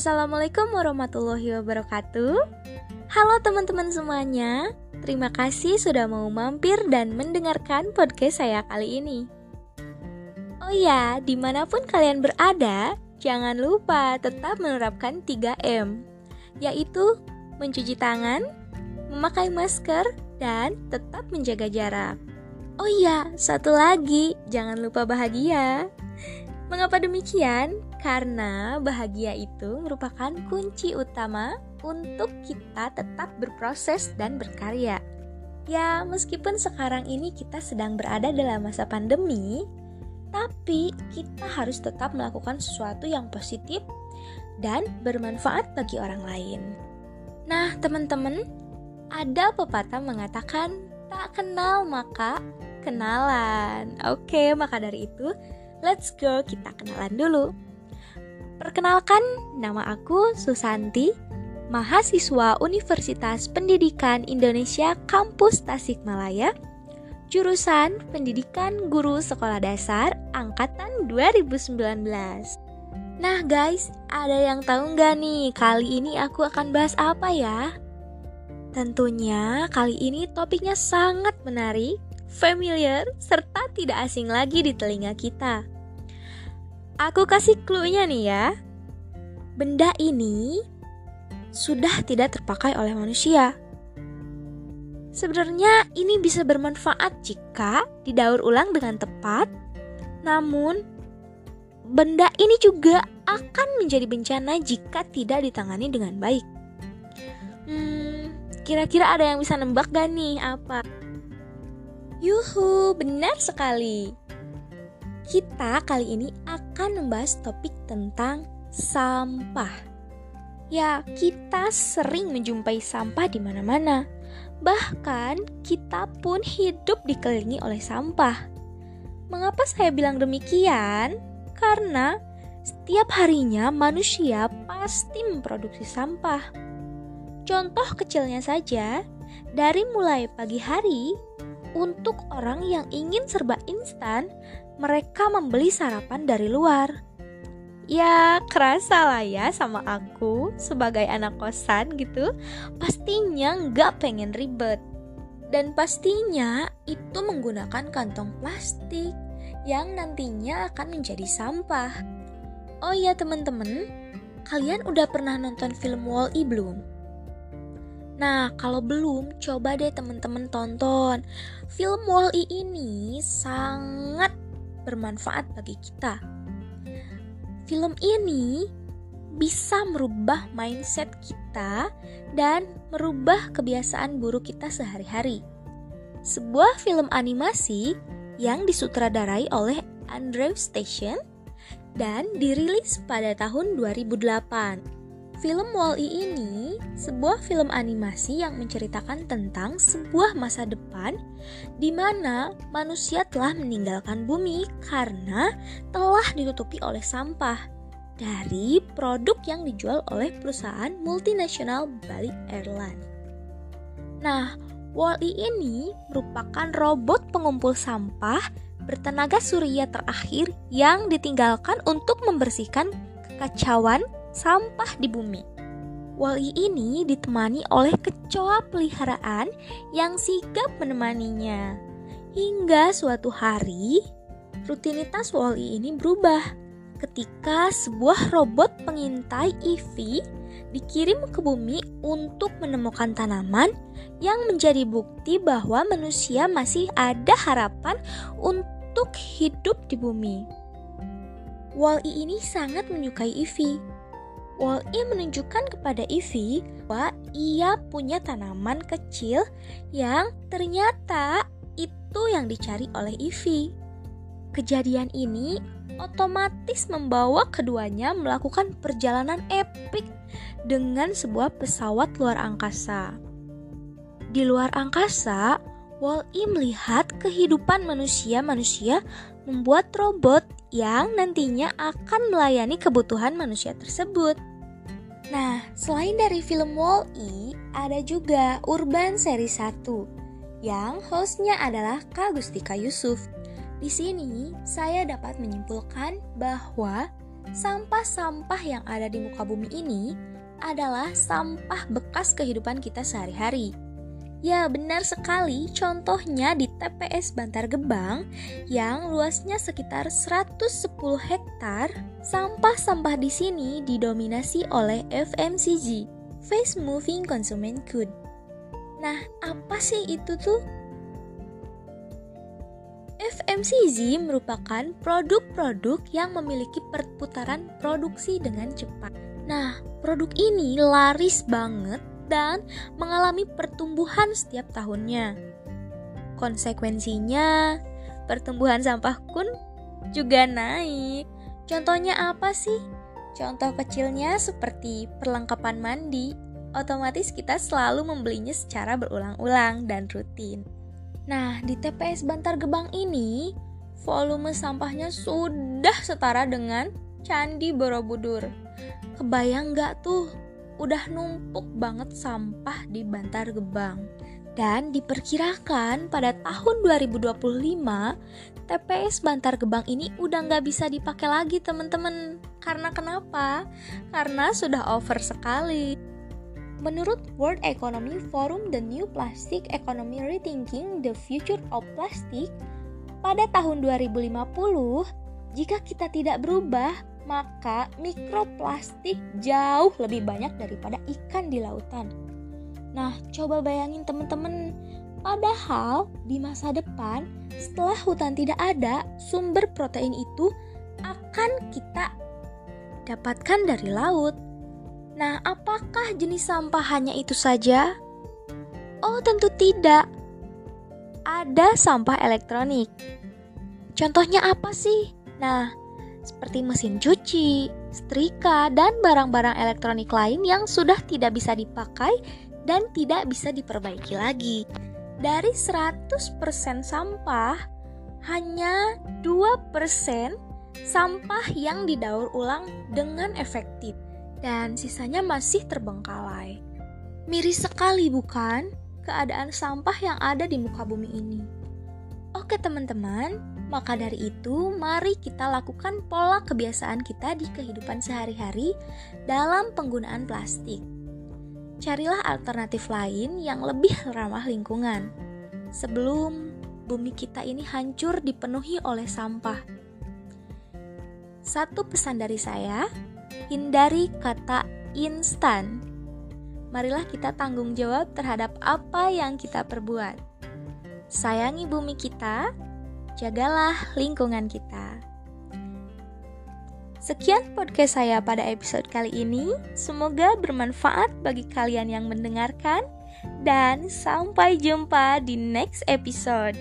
Assalamualaikum warahmatullahi wabarakatuh. Halo teman-teman semuanya, terima kasih sudah mau mampir dan mendengarkan podcast saya kali ini. Oh ya, di mana pun kalian berada, jangan lupa tetap menerapkan 3M, yaitu mencuci tangan, memakai masker, dan tetap menjaga jarak. Oh iya, satu lagi, jangan lupa bahagia. Mengapa demikian? Karena bahagia itu merupakan kunci utama untuk kita tetap berproses dan berkarya. Ya, meskipun sekarang ini kita sedang berada dalam masa pandemi, tapi kita harus tetap melakukan sesuatu yang positif dan bermanfaat bagi orang lain. Nah, teman-teman, ada pepatah mengatakan tak kenal maka kenalan. Oke, maka dari itu, let's go kita kenalan dulu. Perkenalkan, nama aku Susanti, mahasiswa Universitas Pendidikan Indonesia Kampus Tasikmalaya, jurusan Pendidikan Guru Sekolah Dasar angkatan 2019. Nah guys, ada yang tahu nggak nih kali ini aku akan bahas apa ya? Tentunya kali ini topiknya sangat menarik familiar, serta tidak asing lagi di telinga kita. Aku kasih clue-nya nih ya. Benda ini sudah tidak terpakai oleh manusia. Sebenarnya ini bisa bermanfaat jika didaur ulang dengan tepat, namun benda ini juga akan menjadi bencana jika tidak ditangani dengan baik. Hmm, kira-kira ada yang bisa nembak gak nih apa? Yuhu, benar sekali. Kita kali ini akan membahas topik tentang sampah. Ya, kita sering menjumpai sampah di mana-mana. Bahkan kita pun hidup dikelilingi oleh sampah. Mengapa saya bilang demikian? Karena setiap harinya manusia pasti memproduksi sampah. Contoh kecilnya saja, dari mulai pagi hari untuk orang yang ingin serba instan, mereka membeli sarapan dari luar. Ya, kerasa lah ya sama aku sebagai anak kosan gitu. Pastinya nggak pengen ribet. Dan pastinya itu menggunakan kantong plastik yang nantinya akan menjadi sampah. Oh iya teman-teman, kalian udah pernah nonton film Wall-E belum? Nah, kalau belum, coba deh teman-teman tonton. Film Wall-E ini sangat bermanfaat bagi kita. Film ini bisa merubah mindset kita dan merubah kebiasaan buruk kita sehari-hari. Sebuah film animasi yang disutradarai oleh Andrew Station dan dirilis pada tahun 2008. Film Wall-E ini sebuah film animasi yang menceritakan tentang sebuah masa depan di mana manusia telah meninggalkan bumi karena telah ditutupi oleh sampah dari produk yang dijual oleh perusahaan multinasional Bali Airline. Nah, Wall-E ini merupakan robot pengumpul sampah bertenaga surya terakhir yang ditinggalkan untuk membersihkan kekacauan sampah di bumi. Wali ini ditemani oleh kecoa peliharaan yang sigap menemaninya. Hingga suatu hari, rutinitas Wali ini berubah ketika sebuah robot pengintai EV dikirim ke bumi untuk menemukan tanaman yang menjadi bukti bahwa manusia masih ada harapan untuk hidup di bumi. Wall-E ini sangat menyukai Ivy Wall-E menunjukkan kepada Ivy bahwa ia punya tanaman kecil yang ternyata itu yang dicari oleh Ivy. Kejadian ini otomatis membawa keduanya melakukan perjalanan epik dengan sebuah pesawat luar angkasa. Di luar angkasa, Wall-E melihat kehidupan manusia-manusia membuat robot yang nantinya akan melayani kebutuhan manusia tersebut. Nah, selain dari film Wall-E, ada juga Urban Seri 1 yang hostnya adalah Kak Gustika Yusuf. Di sini, saya dapat menyimpulkan bahwa Sampah-sampah yang ada di muka bumi ini adalah sampah bekas kehidupan kita sehari-hari. Ya, benar sekali. Contohnya di TPS Bantar Gebang yang luasnya sekitar 110 hektar, sampah-sampah di sini didominasi oleh FMCG, Fast Moving Consumer Good. Nah, apa sih itu tuh? FMCG merupakan produk-produk yang memiliki perputaran produksi dengan cepat. Nah, produk ini laris banget dan mengalami pertumbuhan setiap tahunnya. Konsekuensinya, pertumbuhan sampah pun juga naik. Contohnya apa sih? Contoh kecilnya seperti perlengkapan mandi. Otomatis kita selalu membelinya secara berulang-ulang dan rutin. Nah, di TPS Bantar Gebang ini, volume sampahnya sudah setara dengan Candi Borobudur. Kebayang nggak tuh, udah numpuk banget sampah di Bantar Gebang. Dan diperkirakan pada tahun 2025, TPS Bantar Gebang ini udah nggak bisa dipakai lagi teman-teman. Karena kenapa? Karena sudah over sekali. Menurut World Economic Forum The New Plastic Economy Rethinking the Future of Plastic, pada tahun 2050, jika kita tidak berubah, maka mikroplastik jauh lebih banyak daripada ikan di lautan. Nah, coba bayangin teman-teman, padahal di masa depan, setelah hutan tidak ada, sumber protein itu akan kita dapatkan dari laut. Nah, apakah jenis sampah hanya itu saja? Oh, tentu tidak. Ada sampah elektronik. Contohnya apa sih? Nah, seperti mesin cuci, setrika, dan barang-barang elektronik lain yang sudah tidak bisa dipakai dan tidak bisa diperbaiki lagi. Dari 100% sampah, hanya 2% sampah yang didaur ulang dengan efektif dan sisanya masih terbengkalai. Miris sekali bukan keadaan sampah yang ada di muka bumi ini. Oke teman-teman, maka dari itu mari kita lakukan pola kebiasaan kita di kehidupan sehari-hari dalam penggunaan plastik. Carilah alternatif lain yang lebih ramah lingkungan. Sebelum bumi kita ini hancur dipenuhi oleh sampah. Satu pesan dari saya, hindari kata instan. Marilah kita tanggung jawab terhadap apa yang kita perbuat. Sayangi bumi kita, jagalah lingkungan kita. Sekian podcast saya pada episode kali ini. Semoga bermanfaat bagi kalian yang mendengarkan, dan sampai jumpa di next episode.